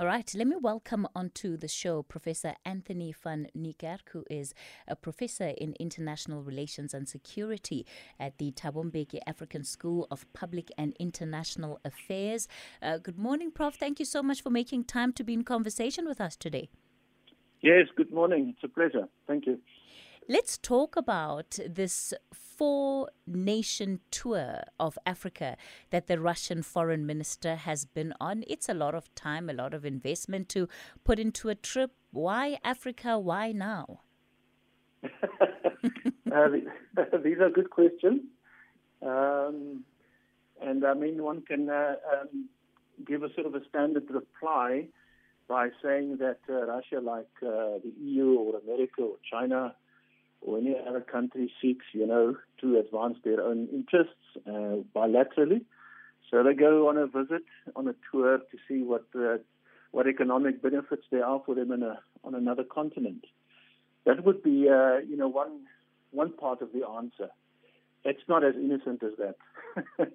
All right, let me welcome onto the show Professor Anthoni van Nieuwkerk, who is a professor in international relations and security at the Thabo Mbeki African School of Public and International Affairs. Uh, good morning, Prof. Thank you so much for making time to be in conversation with us today. Yes, good morning. It's a pleasure. Thank you. Let's talk about this four nation tour of Africa that the Russian foreign minister has been on. It's a lot of time, a lot of investment to put into a trip. Why Africa? Why now? uh, these are good questions. Um, and I mean, one can uh, um, give a sort of a standard reply by saying that uh, Russia, like uh, the EU or America or China, or any other country seeks, you know, to advance their own interests uh, bilaterally. So they go on a visit, on a tour to see what uh, what economic benefits there are for them in a, on another continent. That would be, uh, you know, one one part of the answer. It's not as innocent as that.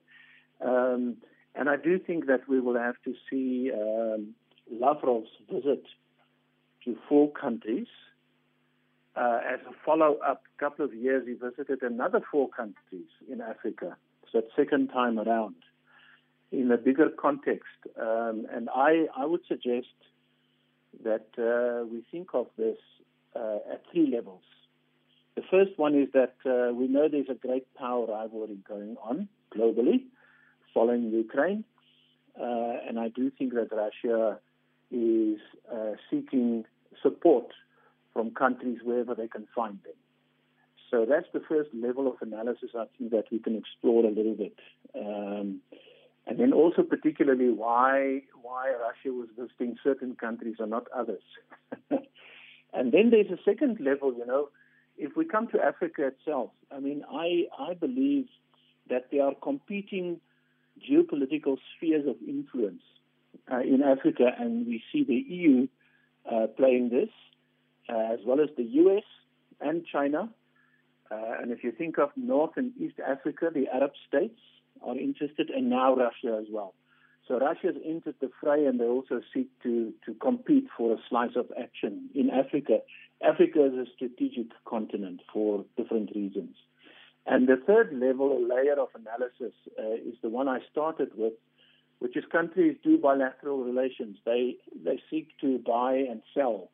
um, and I do think that we will have to see um, Lavrov's visit to four countries uh, as a follow-up, couple of years, he visited another four countries in Africa. So that second time around, in a bigger context. Um, and I, I would suggest that uh, we think of this uh, at three levels. The first one is that uh, we know there's a great power rivalry going on globally following Ukraine. Uh, and I do think that Russia is uh, seeking support from countries wherever they can find them. So that's the first level of analysis I think that we can explore a little bit. Um, and then also particularly why why Russia was visiting certain countries and not others. and then there's a second level, you know, if we come to Africa itself, I mean, I, I believe that there are competing geopolitical spheres of influence uh, in Africa, and we see the EU uh, playing this as well as the U.S. and China. Uh, and if you think of North and East Africa, the Arab states are interested, and now Russia as well. So Russia has entered the fray, and they also seek to, to compete for a slice of action in Africa. Africa is a strategic continent for different reasons. And the third level, a layer of analysis, uh, is the one I started with, which is countries do bilateral relations. They they seek to buy and sell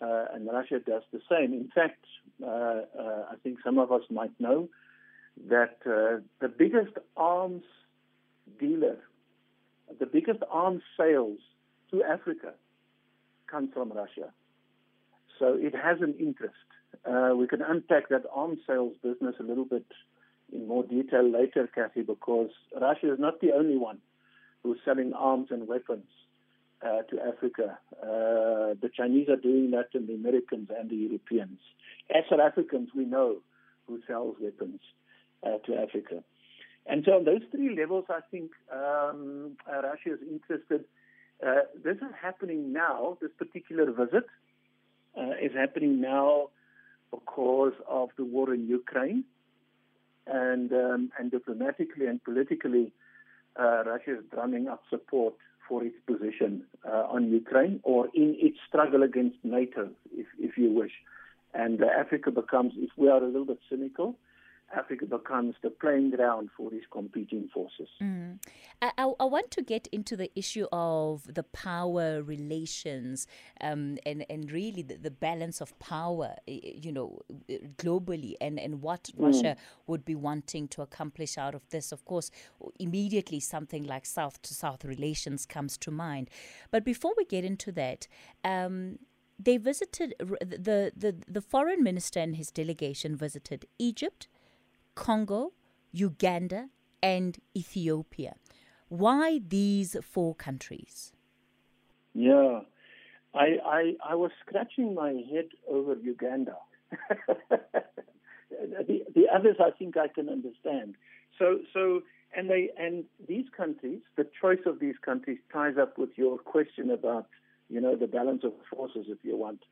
uh, and Russia does the same. In fact, uh, uh, I think some of us might know that uh, the biggest arms dealer, the biggest arms sales to Africa comes from Russia. So it has an interest. Uh, we can unpack that arms sales business a little bit in more detail later, Cathy, because Russia is not the only one who's selling arms and weapons uh, to Africa. Uh, the Chinese are doing that, and the Americans and the Europeans. As South Africans, we know who sells weapons uh, to Africa. And so, on those three levels, I think um, uh, Russia is interested. Uh, this is happening now. This particular visit uh, is happening now because of the war in Ukraine, and um, and diplomatically and politically, Russia is drumming up support for its position uh, on Ukraine or in its struggle against NATO, if, if you wish. And uh, Africa becomes, if we are a little bit cynical, Africa becomes the playing ground for these competing forces. Mm. I, I, want to get into the issue of the power relations um, and, and really the, the, balance of power, you know, globally and, and what mm. Russia would be wanting to accomplish out of this. Of course, immediately something like South to South relations comes to mind. But before we get into that, um, they visited the, the the foreign minister and his delegation visited Egypt, Congo, Uganda, and Ethiopia. Why these four countries? Yeah, I, I, I was scratching my head over Uganda. the, the others, I think I can understand. So, so, and they, and these countries, the choice of these countries ties up with your question about, you know, the balance of forces, if you want,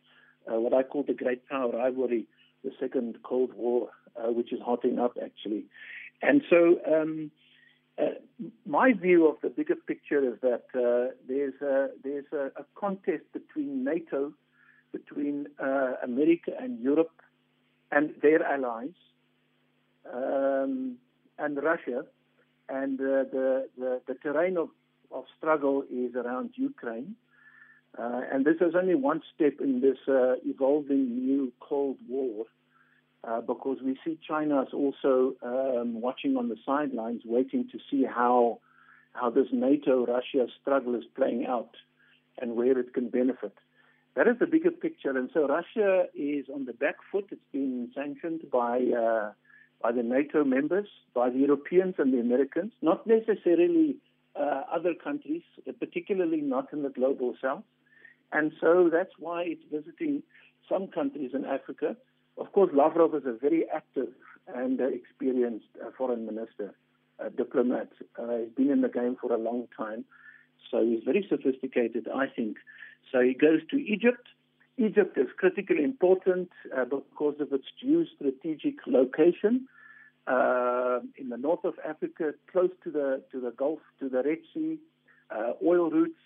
uh, what I call the great power rivalry, the second Cold War which is hotting up actually. And so, um, uh, my view of the bigger picture is that uh, there's a, there's a, a, contest between NATO, between uh, America and Europe and their allies, um, and Russia, and uh, the, the, the terrain of, of struggle is around Ukraine. Uh, and this is only one step in this uh, evolving new Cold War uh, because we see China is also um, watching on the sidelines, waiting to see how how this NATO-Russia struggle is playing out and where it can benefit. That is the bigger picture, and so Russia is on the back foot. It's been sanctioned by uh, by the NATO members, by the Europeans and the Americans, not necessarily uh, other countries, particularly not in the global south. And so that's why it's visiting some countries in Africa. Of course, Lavrov is a very active and experienced uh, foreign minister, a diplomat. Uh, he's been in the game for a long time. So he's very sophisticated, I think. So he goes to Egypt. Egypt is critically important uh, because of its geostrategic location uh, in the north of Africa, close to the to the Gulf, to the Red Sea, uh, oil routes,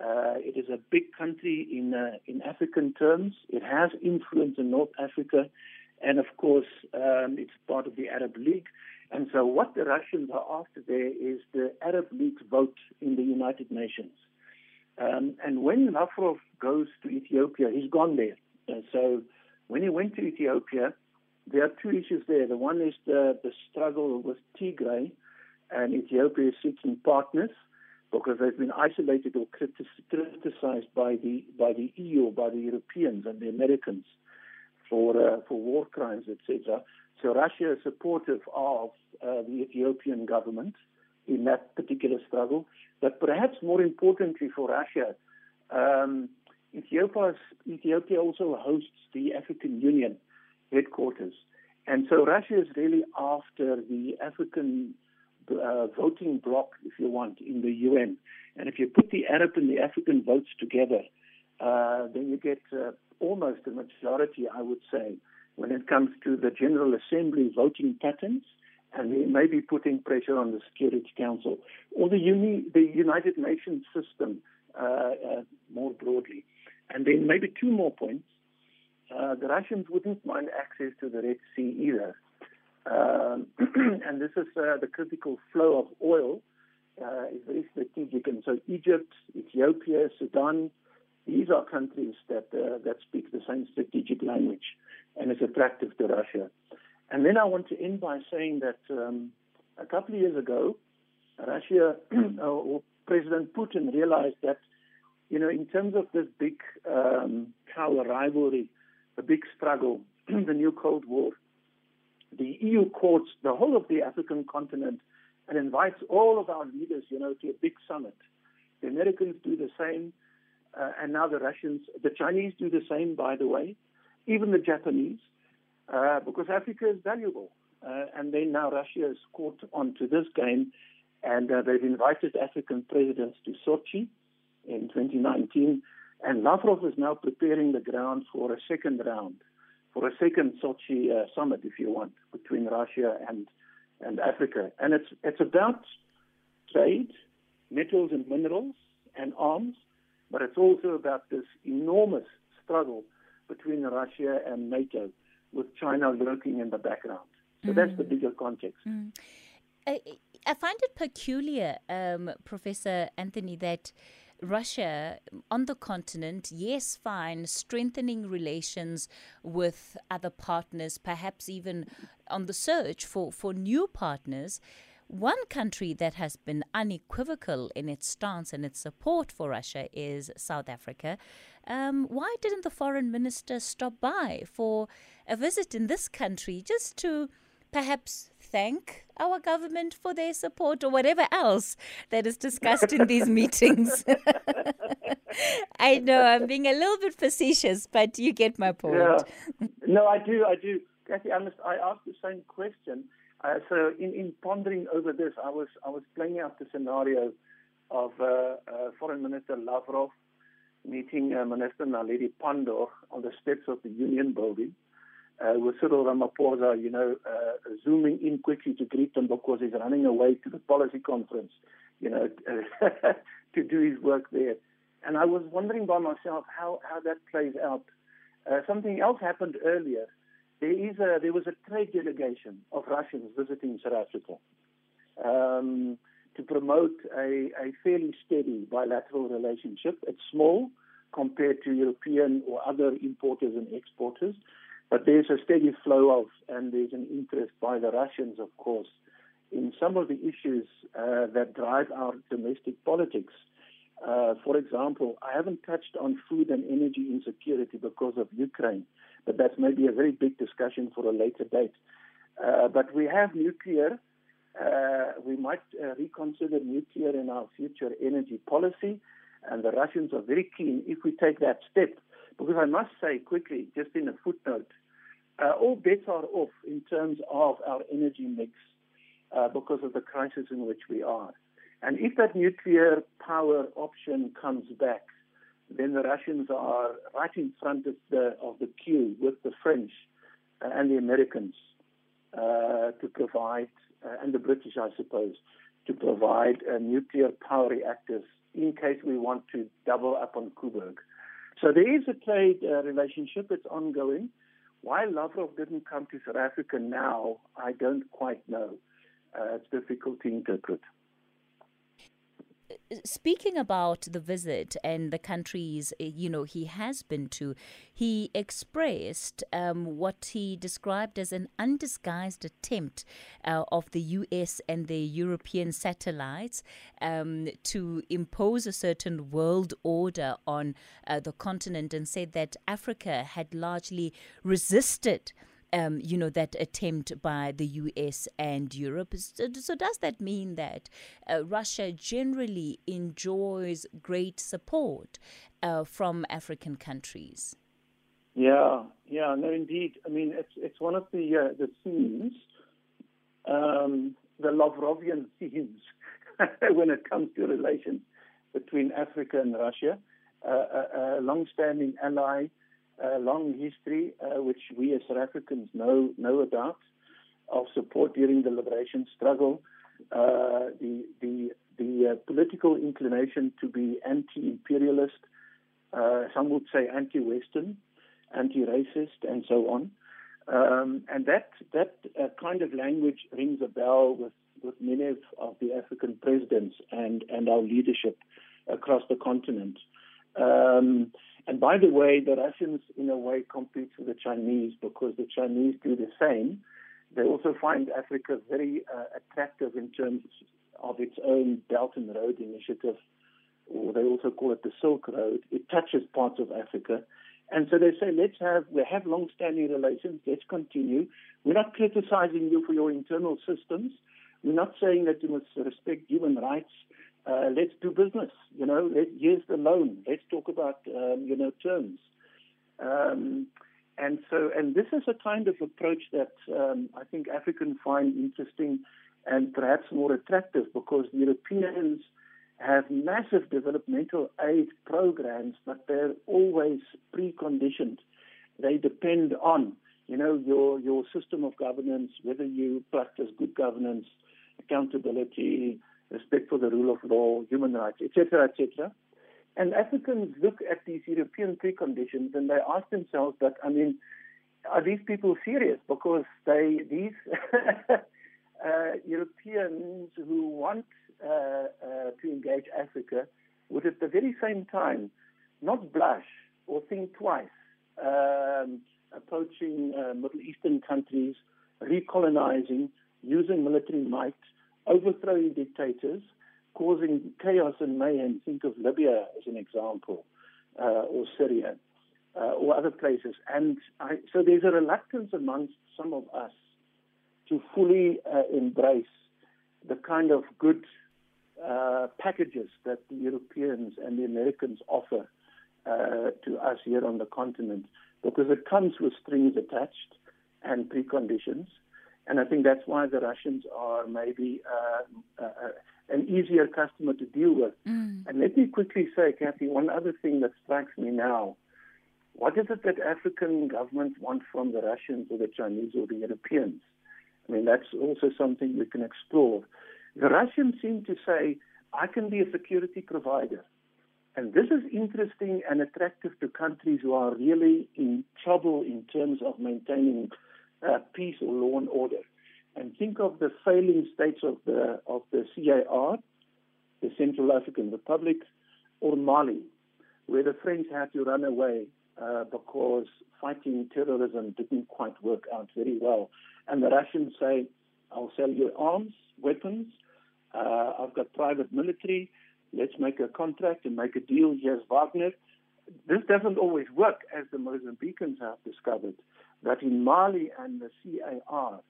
uh, it is a big country in uh, in African terms. It has influence in North Africa, and of course, um, it's part of the Arab League. And so, what the Russians are after there is the Arab League's vote in the United Nations. Um, and when Lavrov goes to Ethiopia, he's gone there. And so, when he went to Ethiopia, there are two issues there. The one is the, the struggle with Tigray, and Ethiopia is seeking partners because they've been isolated or criticized by the by the EU, by the Europeans and the Americans for uh, for war crimes, etc. So Russia is supportive of uh, the Ethiopian government in that particular struggle. But perhaps more importantly for Russia, um, Ethiopia, Ethiopia also hosts the African Union headquarters. And so Russia is really after the African uh, voting bloc, if you want, in the UN. And if you put the Arab and the African votes together, uh, then you get uh, almost a majority, I would say, when it comes to the General Assembly voting patterns, and they may be putting pressure on the Security Council or the, uni- the United Nations system uh, uh, more broadly. And then maybe two more points. Uh, the Russians wouldn't mind access to the Red Sea either. Um, and this is uh, the critical flow of oil uh, is very strategic. And so Egypt, Ethiopia, Sudan, these are countries that uh, that speak the same strategic language and is attractive to Russia. And then I want to end by saying that um, a couple of years ago, Russia or President Putin realized that, you know, in terms of this big um, power rivalry, the big struggle, the new Cold War, the EU courts the whole of the African continent and invites all of our leaders, you know, to a big summit. The Americans do the same, uh, and now the Russians, the Chinese do the same, by the way, even the Japanese, uh, because Africa is valuable. Uh, and then now Russia is caught onto this game, and uh, they've invited African presidents to Sochi in 2019, and Lavrov is now preparing the ground for a second round for a second Sochi uh, summit, if you want, between Russia and and Africa. And it's it's about trade, metals and minerals, and arms, but it's also about this enormous struggle between Russia and NATO, with China lurking in the background. So mm. that's the bigger context. Mm. I, I, find it peculiar, um, Professor Anthoni, that Russia on the continent, yes, fine, strengthening relations with other partners, perhaps even on the search for, for new partners. One country that has been unequivocal in its stance and its support for Russia is South Africa. Um, why didn't the foreign minister stop by for a visit in this country just to perhaps thank our government for their support or whatever else that is discussed in these meetings. I know I'm being a little bit facetious, but you get my point. Yeah. No, I do. I do. Cathy, I, must, I asked the same question. Uh, so, in, in pondering over this, I was I was playing out the scenario of uh, uh, Foreign Minister Lavrov meeting uh, Minister Naledi Pandor on the steps of the Union building uh, with Cyril Ramaphosa, you know, uh, zooming in quickly to greet them because he's running away to the policy conference, you know, to do his work there. And I was wondering by myself how, how that plays out. Uh, something else happened earlier. There is a, there was a trade delegation of Russians visiting South Africa um, to promote a, a fairly steady bilateral relationship. It's small compared to European or other importers and exporters, but there's a steady flow of, and there's an interest by the Russians, of course, in some of the issues uh, that drive our domestic politics. Uh, for example, I haven't touched on food and energy insecurity because of Ukraine, but that's maybe a very big discussion for a later date. Uh, but we have nuclear. Uh, we might uh, reconsider nuclear in our future energy policy, and the Russians are very keen if we take that step. Because I must say quickly, just in a footnote, uh, all bets are off in terms of our energy mix uh, because of the crisis in which we are. And if that nuclear power option comes back, then the Russians are right in front of the of the queue with the French uh, and the Americans uh, to provide, uh, and the British, I suppose, to provide nuclear power reactors in case we want to double up on Koeberg. So there is a trade relationship; it's ongoing. Why Lavrov didn't come to South Africa now, I don't quite know. Uh, it's difficult to interpret speaking about the visit and the countries eh, you know he has been to, he expressed um, what he described as an undisguised attempt uh, of the U.S. and the European satellites um, to impose a certain world order on uh, the continent, and said that Africa had largely resisted um, you know, that attempt by the US and Europe. So, so does that mean that uh, Russia generally enjoys great support uh, from African countries? Yeah, yeah, no, indeed. I mean, it's it's one of the uh, the themes, um, the Lavrovian themes, when it comes to relations between Africa and Russia. Uh, a, a long-standing ally a long history, uh, which we as South Africans know know about, of support during the liberation struggle, uh, the the the uh, political inclination to be anti-imperialist, uh, some would say anti-Western, anti-racist, and so on. Um, and that that uh, kind of language rings a bell with, with many of, of the African presidents and, and our leadership across the continent. Um, and by the way, the Russians, in a way, compete with the Chinese because the Chinese do the same. They also find Africa very uh, attractive in terms of its own Belt and Road Initiative, or they also call it the Silk Road. It touches parts of Africa. And so they say, let's have, we have long-standing relations, let's continue. We're not criticizing you for your internal systems. We're not saying that you must respect human rights uh, let's do business. You know, let, here's the loan. Let's talk about um, you know terms. Um, and so, and this is a kind of approach that um, I think Africans find interesting and perhaps more attractive because Europeans have massive developmental aid programs, but they're always preconditioned. They depend on, you know, your your system of governance, whether you practice good governance, accountability, respect for the rule of law, human rights, etc., etc. And Africans look at these European preconditions and they ask themselves that, I mean, are these people serious? Because they, these uh, Europeans who want uh, uh, to engage Africa would at the very same time not blush or think twice um, approaching uh, Middle Eastern countries, recolonizing, using military might, overthrowing dictators, causing chaos and mayhem. Think of Libya as an example, uh, or Syria, uh, or other places. And I, so there's a reluctance amongst some of us to fully uh, embrace the kind of good uh, packages that the Europeans and the Americans offer uh, to us here on the continent, because it comes with strings attached and preconditions. And I think that's why the Russians are maybe uh, uh, an easier customer to deal with. Mm. And let me quickly say, Cathy, one other thing that strikes me now what is it that African governments want from the Russians or the Chinese or the Europeans? I mean, that's also something we can explore. The Russians seem to say, I can be a security provider. And this is interesting and attractive to countries who are really in trouble in terms of maintaining uh, peace or law and order. And think of the failing states of the of the CAR, the Central African Republic, or Mali, where the French had to run away uh, because fighting terrorism didn't quite work out very well. And the Russians say, I'll sell you arms, weapons, uh, I've got private military, let's make a contract and make a deal. Here's Wagner. This doesn't always work, as the Mozambicans have discovered. But in Mali and the CAR,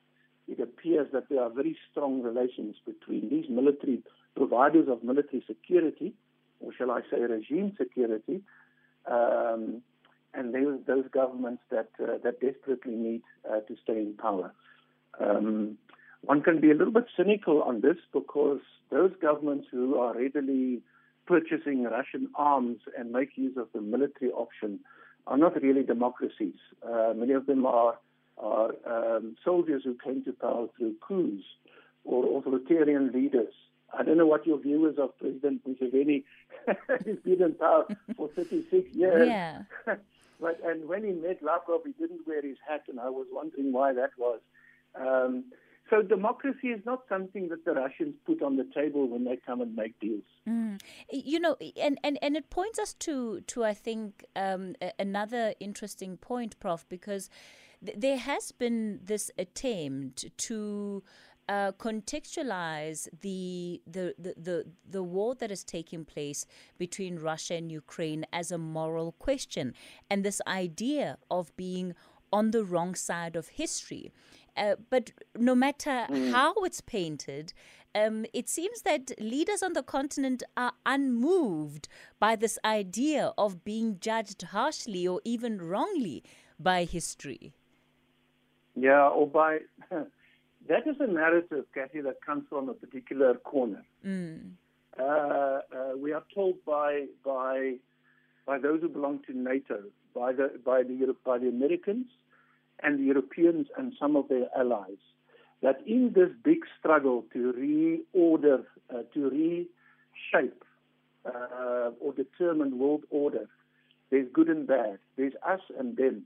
it appears that there are very strong relations between these military providers of military security, or shall I say regime security, um, and those, those governments that uh, that desperately need uh, to stay in power. Um, one can be a little bit cynical on this because those governments who are readily purchasing Russian arms and make use of the military option are not really democracies. Uh, many of them are are um, soldiers who came to power through coups or authoritarian leaders. I don't know what your view is of President Museveni. He's been in power for 36 years. Yeah. but, and when he met Lavrov, he didn't wear his hat, and I was wondering why that was. Um, so democracy is not something that the Russians put on the table when they come and make deals. Mm. You know, and, and, and it points us to to I think um, another interesting point, Prof, because th- there has been this attempt to. Uh, contextualize the, the, the, the, the war that is taking place between Russia and Ukraine as a moral question, and this idea of being on the wrong side of history. Uh, but no matter mm. how it's painted, um, it seems that leaders on the continent are unmoved by this idea of being judged harshly or even wrongly by history. Yeah, or by. that is a narrative, Cathy, that comes from a particular corner. Mm. Uh, uh, we are told by by by those who belong to NATO, by the by the by the Americans, and the Europeans and some of their allies that in this big struggle to reorder, uh, to reshape uh, or determine world order, there's good and bad. There's us and them.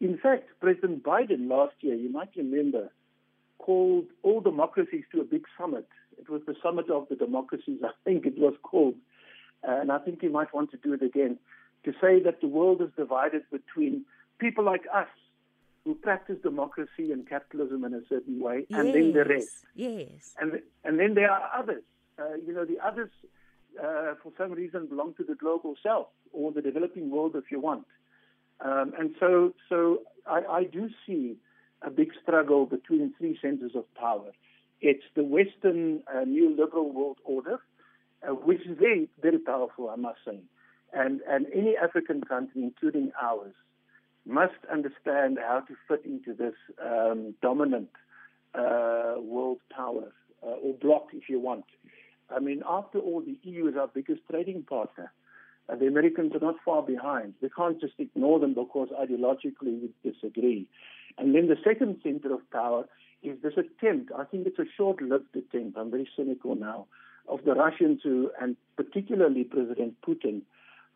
In fact, President Biden last year, you might remember, called all democracies to a big summit. It was the summit of the democracies, I think it was called. And I think he might want to do it again to say that the world is divided between people like us who practice democracy and capitalism in a certain way, yes, and then the rest. Yes. And and then there are others. Uh, you know, the others, uh, for some reason, belong to the global south or the developing world, if you want. Um, and so, so I, I do see a big struggle between three centers of power. It's the Western uh, new liberal world order, uh, which is very, very powerful, I must say. And, and any African country, including ours, must understand how to fit into this um, dominant uh, world power uh, or bloc, if you want. I mean, after all, the EU is our biggest trading partner. Uh, the Americans are not far behind. We can't just ignore them because ideologically we disagree. And then the second center of power is this attempt, I think it's a short lived attempt, I'm very cynical now, of the Russians who, and particularly President Putin,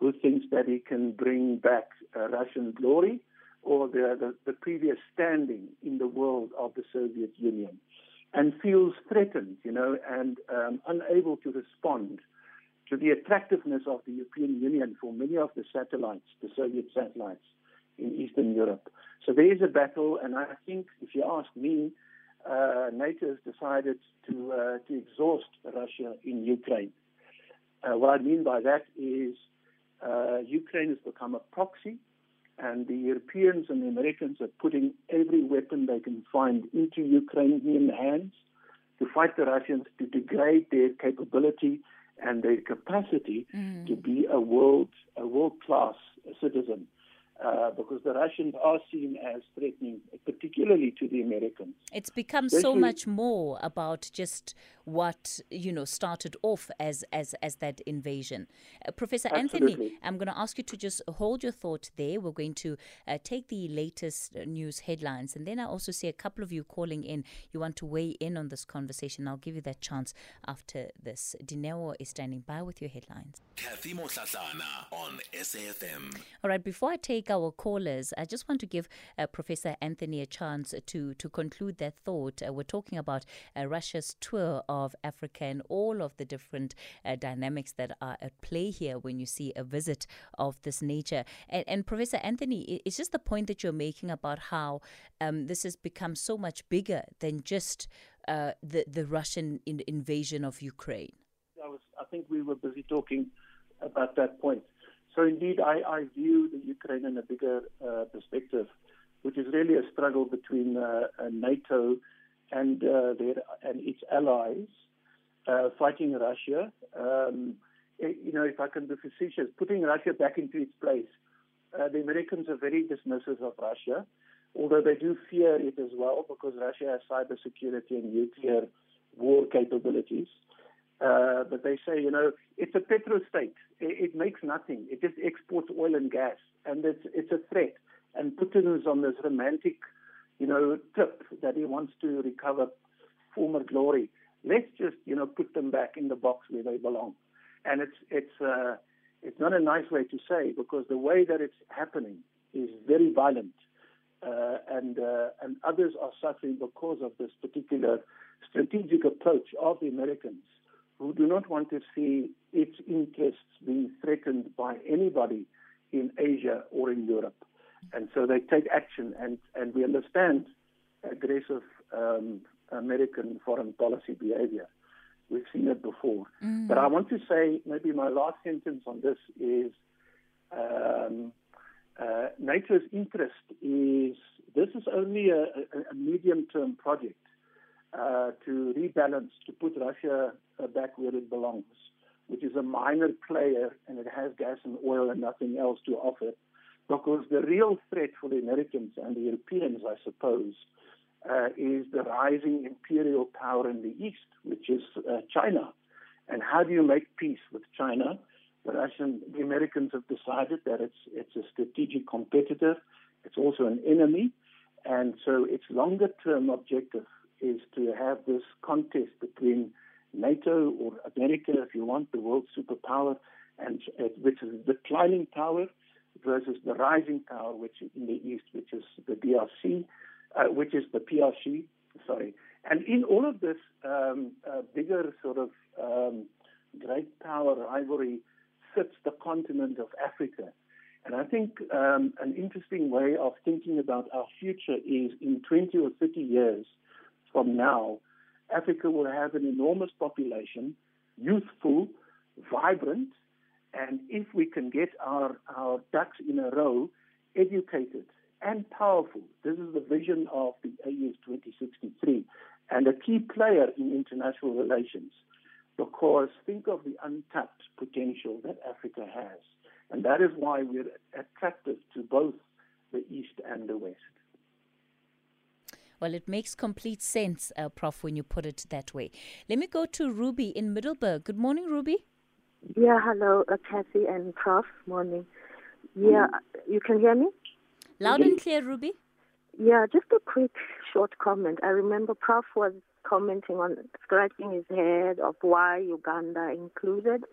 who thinks that he can bring back uh, Russian glory or the, the, the previous standing in the world of the Soviet Union and feels threatened, you know, and um, unable to respond to the attractiveness of the European Union for many of the satellites, the Soviet satellites in Eastern Europe. So there is a battle, and I think, if you ask me, uh, NATO has decided to uh, to exhaust Russia in Ukraine. Uh, what I mean by that is uh, Ukraine has become a proxy, and the Europeans and the Americans are putting every weapon they can find into Ukrainian hands to fight the Russians, to degrade their capability and their capacity mm. to be a world a world class citizen. Uh, because the Russians are seen as threatening, particularly to the Americans. It's become so much more about just what you know started off as as as that invasion. Uh, Professor Absolutely. Anthoni, I'm going to ask you to just hold your thought there. We're going to uh, take the latest uh, news headlines, and then I also see a couple of you calling in. You want to weigh in on this conversation. I'll give you that chance after this. Dineo is standing by with your headlines. Cathy Mohlahlana on SAFM. All right, before I take our callers, I just want to give uh, Professor Anthoni a chance to, to conclude that thought. Uh, we're talking about uh, Russia's tour of Africa and all of the different uh, dynamics that are at play here when you see a visit of this nature. And, and Professor Anthoni, it's just the point that you're making about how um, this has become so much bigger than just uh, the, the Russian in- invasion of Ukraine. I was, I think we were busy talking about that point. So indeed, I, I view the Ukraine in a bigger uh, perspective, which is really a struggle between uh, NATO and uh, their and its allies uh, fighting Russia. Um, i- you know, if I can be facetious, putting Russia back into its place. Uh, the Americans are very dismissive of Russia, although they do fear it as well because Russia has cybersecurity and nuclear war capabilities. Uh, but they say, you know, it's a petrostate. It, it makes nothing. It just exports oil and gas, and it's it's a threat. And Putin is on this romantic, you know, trip that he wants to recover former glory. Let's just, you know, put them back in the box where they belong. And it's it's uh, it's not a nice way to say because the way that it's happening is very violent, uh, and uh, and others are suffering because of this particular strategic approach of the Americans who do not want to see its interests being threatened by anybody in Asia or in Europe. And so they take action, and, and we understand aggressive um, American foreign policy behavior. We've seen it before. But I want to say maybe my last sentence on this is um, uh, NATO's interest is this is only a, a, a medium term project uh, to rebalance, to put Russia uh, back where it belongs, which is a minor player and it has gas and oil and nothing else to offer. Because the real threat for the Americans and the Europeans, I suppose, uh, is the rising imperial power in the East, which is uh, China. And how do you make peace with China? The Russian, the Americans have decided that it's it's a strategic competitor. It's also an enemy, and so its longer term objective is to have this contest between NATO or America, if you want, the world superpower, and uh, which is a declining power versus the rising power, which in the east, which is the DRC, uh, which is the PRC. Sorry, and in all of this um, uh, bigger sort of um, great power rivalry sits the continent of Africa. And I think um, an interesting way of thinking about our future is in 20 or 30 years from now, Africa will have an enormous population, youthful, vibrant, and if we can get our, our ducks in a row, educated and powerful, this is the vision of the AU's 2063, and a key player in international relations. Because think of the untapped potential that Africa has. And that is why we're attractive to both the East and the West. Well, it makes complete sense, uh, Prof, when you put it that way. Let me go to Ruby in Middelburg. Good morning, Ruby. Yeah, hello, uh, Cathy and Prof. Morning. Yeah, you can hear me? Loud and clear, Ruby. Yeah, just a quick short comment. I remember Prof was commenting on scratching his head of why Uganda included.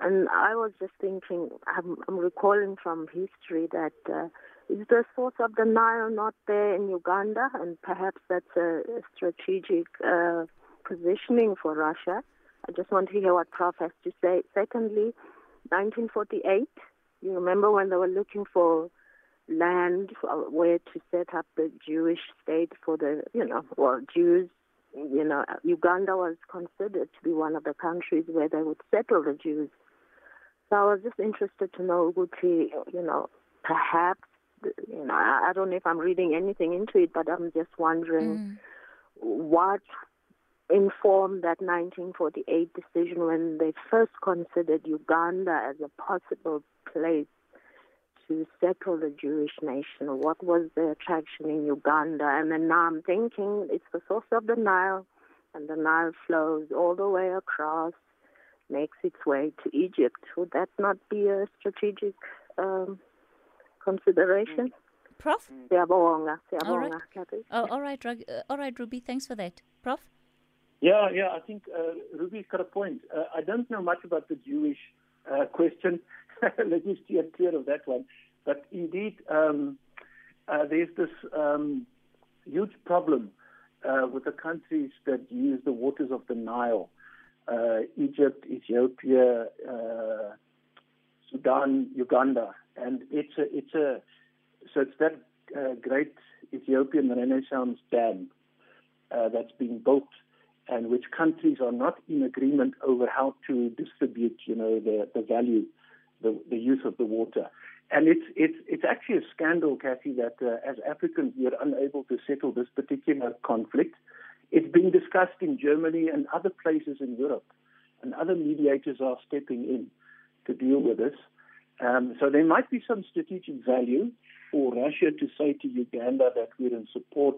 And I was just thinking, I'm, I'm recalling from history that uh, is the source of the Nile not there in Uganda? And perhaps that's a, a strategic uh, positioning for Russia. I just want to hear what Prof has to say. Secondly, 1948, you remember when they were looking for land uh, where to set up the Jewish state for the, you know, well, Jews. You know, Uganda was considered to be one of the countries where they would settle the Jews. So I was just interested to know, Guti, you know, perhaps, you know, I I don't know if I'm reading anything into it, but I'm just wondering what informed that 1948 decision when they first considered Uganda as a possible place to settle the Jewish nation. What was the attraction in Uganda? And then now I'm thinking it's the source of the Nile. and the Nile flows all the way across, makes its way to Egypt. Would that not be a strategic um, consideration? Prof? Siyabonga, All right. siyabonga. Oh, all right, Rug- uh, all right, Ruby. Thanks for that, Prof. Yeah, yeah, I think uh, Ruby's got a point. Uh, I don't know much about the Jewish uh, question. Let me steer clear of that one. But indeed, um, uh, there's this um, huge problem uh, with the countries that use the waters of the Nile uh, Egypt, Ethiopia, uh, Sudan, Uganda. And it's a, it's a, so it's that uh, great Ethiopian Renaissance dam uh, that's being built and which countries are not in agreement over how to distribute, you know, the, the value, the, the use of the water. And it's, it's, it's actually a scandal, Cathy, that uh, as Africans we are unable to settle this particular conflict. It's being discussed in Germany and other places in Europe, and other mediators are stepping in to deal with this. Um, so there might be some strategic value for Russia to say to Uganda that we're in support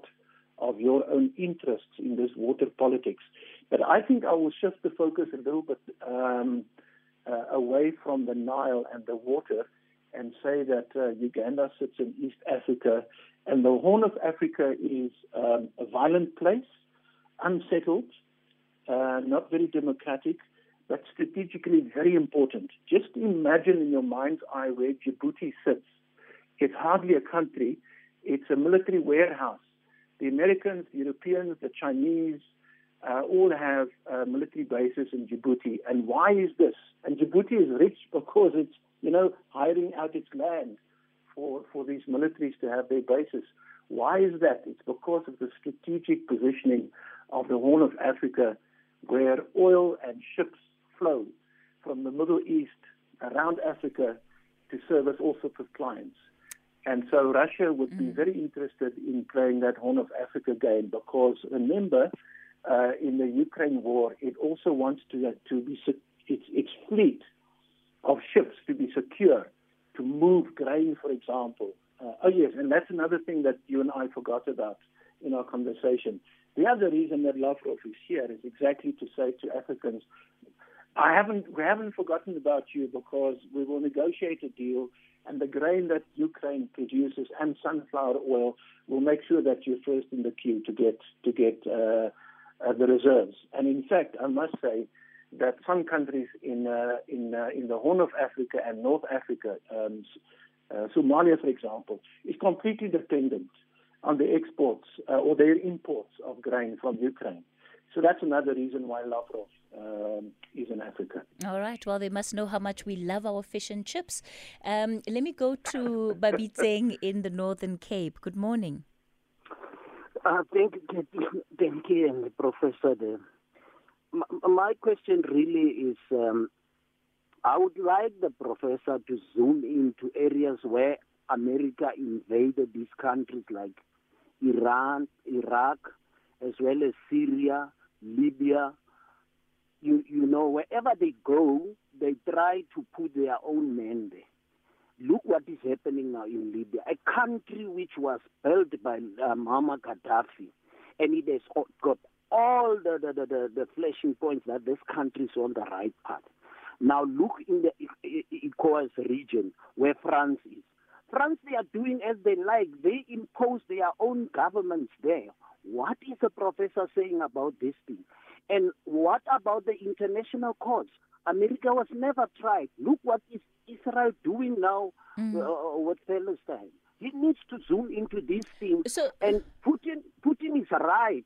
of your own interests in this water politics. But I think I will shift the focus a little bit um, uh, away from the Nile and the water and say that uh, Uganda sits in East Africa and the Horn of Africa is um, a violent place, unsettled, uh, not very democratic, but strategically very important. Just imagine in your mind's eye where Djibouti sits. It's hardly a country, it's a military warehouse. The Americans, the Europeans, the Chinese uh, all have uh, military bases in Djibouti. And why is this? And Djibouti is rich because it's, you know, hiring out its land for, for these militaries to have their bases. Why is that? It's because of the strategic positioning of the Horn of Africa, where oil and ships flow from the Middle East around Africa to service all sorts of clients. And so Russia would be very interested in playing that Horn of Africa game because remember, uh, in the Ukraine war, it also wants to to be se- its its fleet of ships to be secure to move grain, for example. Uh, oh yes, and that's another thing that you and I forgot about in our conversation. The other reason that Lavrov is here is exactly to say to Africans, I haven't we haven't forgotten about you because we will negotiate a deal and the grain that Ukraine produces and sunflower oil will make sure that you're first in the queue to get to get uh, uh, the reserves. And in fact, I must say that some countries in uh, in uh, in the Horn of Africa and North Africa, um, uh, Somalia, for example, is completely dependent on the exports uh, or their imports of grain from Ukraine. So that's another reason why Lavrov um, is in Africa. All right. Well, they must know how much we love our fish and chips. Um, let me go to Babiteng in the Northern Cape. Good morning. Uh, thank, thank you, and the professor there. M- my question really is um, I would like the professor to zoom into areas where America invaded these countries like Iran, Iraq, as well as Syria, Libya. You, you know, wherever they go, they try to put their own men there. Look what is happening now in Libya, a country which was built by uh, Gaddafi, and it has got all the, the, the, the, the flashing points that this country is on the right path. Now look in the ECOWAS region where France is. France, they are doing as they like. They impose their own governments there. What is the professor saying about this thing? And what about the international courts? America was never tried. Look what is Israel doing now mm. uh, uh, with Palestine. He needs to zoom into these things. So- and Putin, Putin is right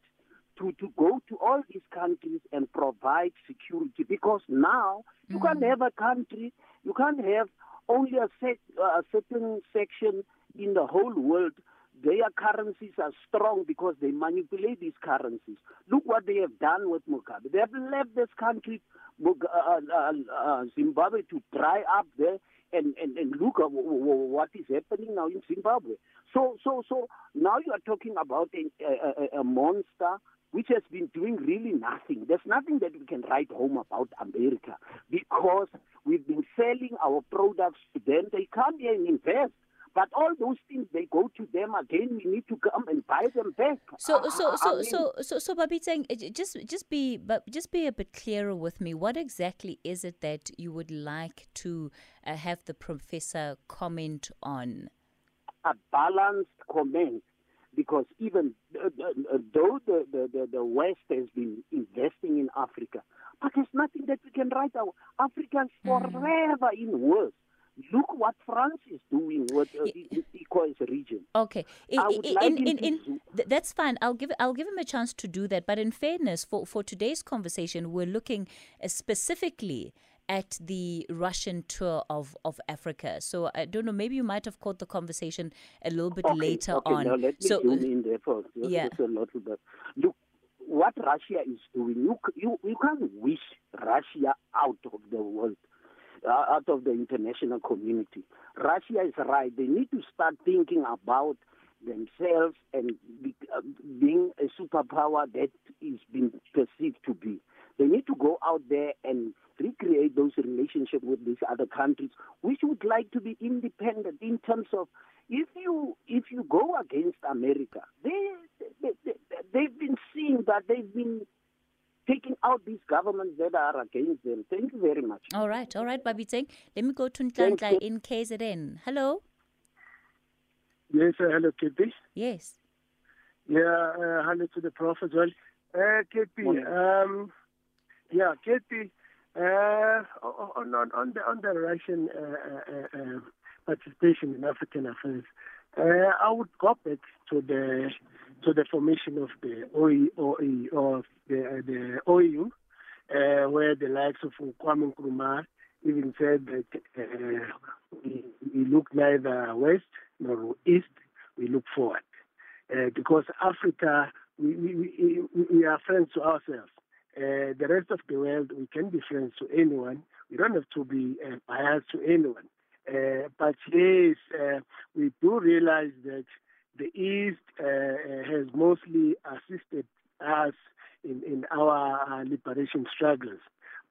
to, to go to all these countries and provide security because now you can't mm. have a country, you can't have only a, sec, a certain section in the whole world. Their currencies are strong because they manipulate these currencies. Look what they have done with Mugabe. They have left this country, uh, uh, uh, Zimbabwe, to dry up there. And, and, and look at what is happening now in Zimbabwe. So so so now you are talking about a, a- a monster which has been doing really nothing. There's nothing that we can write home about America because we've been selling our products to them. They come here and invest. But all those things they go to them again. We need to come and buy them back. So I- so I- I so mean, so so so Babiteng, uh, just just be but just be a bit clearer with me. What exactly is it that you would like to uh, have the professor comment on? a balanced comment because even uh, uh, though the, the, the, West has been investing in Africa, but there's nothing that we can write out. Africa is forever in wars. Look what France is doing with uh, the ECOWAS region. Okay, in, like in, in, in, th- that's fine. I'll give I'll give him a chance to do that. But in fairness, for for today's conversation, we're looking uh, specifically at the Russian tour of, of Africa. So I don't know. Maybe you might have caught the conversation a little bit Okay, later okay, on. Now let me so zoom in there for just, yeah. just a little bit. Look, what Russia is doing, you you you can't wish Russia out of the world, uh, out of the international community. Russia is right. They need to start thinking about themselves and be, uh, being a superpower that is being perceived to be. They need to go out there and recreate those relationships with these other countries, which would like to be independent in terms of if you if you go against America, they, they, they they've been seeing that they've been taking out these governments that are against them. Thank you very much. all right, all right, Babiteng. Let me go to Thank Nhlanhla you. in KZN. Hello. Yes, uh, hello, KP. Yes. Yeah, uh, hello to the prof as well. Uh, KP, um, yeah, KP, uh, on, on, on the on the Russian uh, uh, uh, participation in African affairs, uh, I would go back to the to the formation of the OE, OE or the the OEU, uh, where the likes of Kwame Nkrumah even said that uh, we, we look neither west nor east, we look forward. Uh, because Africa, we, we, we, are friends to ourselves. Uh, the rest of the world, we can be friends to anyone. We don't have to be uh, biased to anyone. Uh, but yes, uh, we do realize that the East uh, uh, has mostly assisted us in, in our uh, liberation struggles.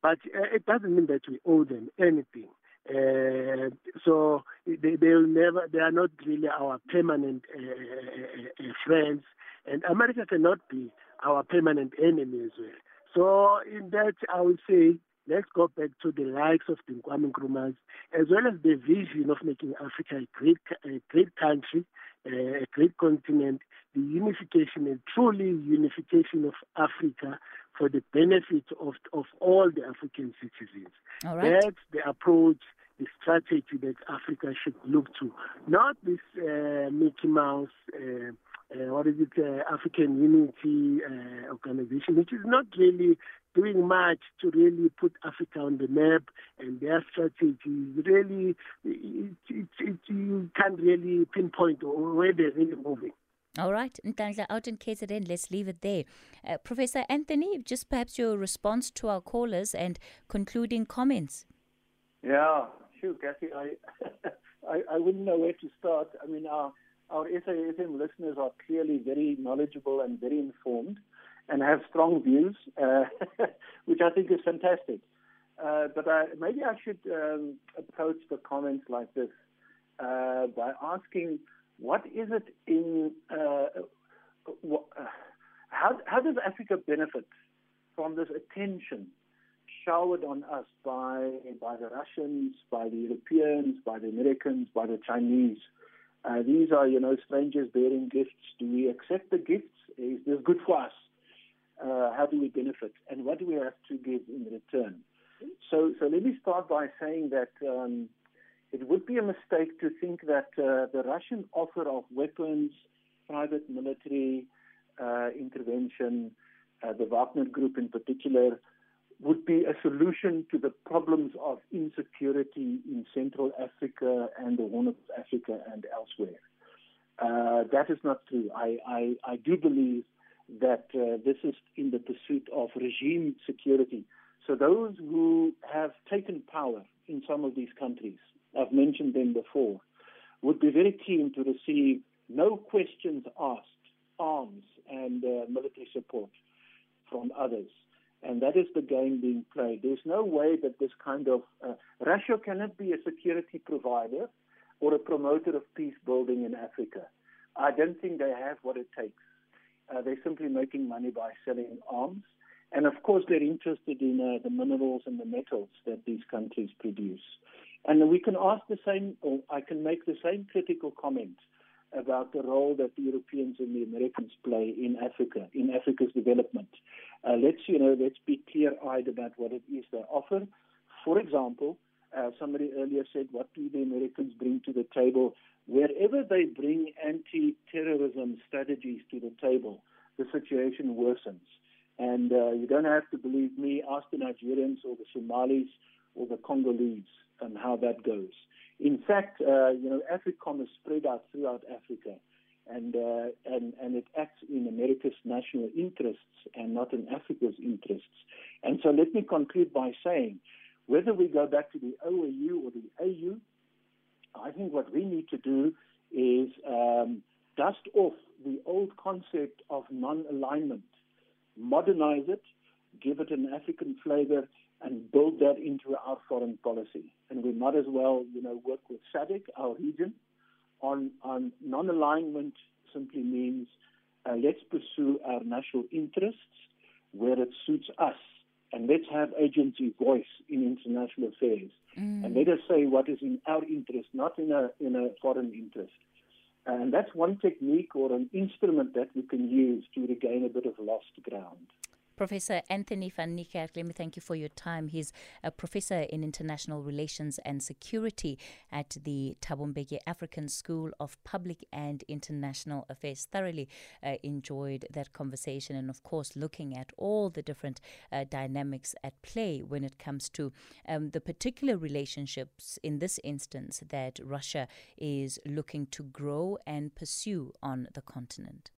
But it doesn't mean that we owe them anything. Uh, so they will never they are not really our permanent uh, uh, friends, and America cannot be our permanent enemy as well. So in that, I would say let's go back to the likes of the Kwame as well as the vision of making Africa a great a great country, a great continent, the unification and truly unification of Africa for the benefit of of all the African citizens. Right. That's the approach, the strategy that Africa should look to. Not this uh, Mickey Mouse, uh, uh, what is it, uh, African Unity uh, Organization, which is not really doing much to really put Africa on the map, and their strategy is really, it, it, it, you can't really pinpoint where they're really moving. All right, Ntandla, out in KZN, let's leave it there. Uh, Professor Anthoni, just perhaps your response to our callers and concluding comments. Yeah, sure, Cathy. I, I, I wouldn't know where to start. I mean, our, our SAFM listeners are clearly very knowledgeable and very informed and have strong views, uh, which I think is fantastic. Uh, but I, maybe I should um, approach the comments like this uh, by asking, what is it in, uh, wh- uh, how, how does Africa benefit from this attention showered on us by by the Russians, by the Europeans, by the Americans, by the Chinese. Uh, these are, you know, strangers bearing gifts. Do we accept the gifts? Is this good for us? Uh, how do we benefit? And what do we have to give in return? So, so let me start by saying that um, it would be a mistake to think that uh, the Russian offer of weapons, private military uh, intervention, uh, the Wagner Group in particular, would be a solution to the problems of insecurity in Central Africa and the Horn of Africa and elsewhere. Uh, that is not true. I, I, I do believe that uh, this is in the pursuit of regime security. So those who have taken power in some of these countries, I've mentioned them before, would be very keen to receive no questions asked arms and uh, military support from others. And that is the game being played. There's no way that this kind of uh, Russia cannot be a security provider or a promoter of peace building in Africa. I don't think they have what it takes. Uh, they're simply making money by selling arms. And of course, they're interested in uh, the minerals and the metals that these countries produce. And we can ask the same, or I can make the same critical comment about the role that the Europeans and the Americans play in Africa, in Africa's development. Uh, let's, you know, let's be clear-eyed about what it is they offer. For example, uh, somebody earlier said, what do the Americans bring to the table? Wherever they bring anti-terrorism strategies to the table, the situation worsens. And uh, you don't have to believe me. Ask the Nigerians or the Somalis or the Congolese and how that goes. In fact, uh, you know, AFRICOM is spread out throughout Africa, and uh, and and it acts in America's national interests and not in Africa's interests. And so, let me conclude by saying, whether we go back to the OAU or the AU, I think what we need to do is um, dust off the old concept of non-alignment modernize it, give it an African flavor, and build that into our foreign policy. And we might as well, you know, work with SADC, our region, on, on non-alignment simply means uh, let's pursue our national interests where it suits us. And let's have agency voice in international affairs. Mm. And let us say what is in our interest, not in a, in a foreign interest. And that's one technique or an instrument that we can use to regain a bit of lost ground. Professor Anthoni van Nieuwkerk, let me thank you for your time. He's a professor in international relations and security at the Thabo Mbeki African School of Public and International Affairs. Thoroughly uh, enjoyed that conversation and, of course, looking at all the different uh, dynamics at play when it comes to um, the particular relationships in this instance that Russia is looking to grow and pursue on the continent.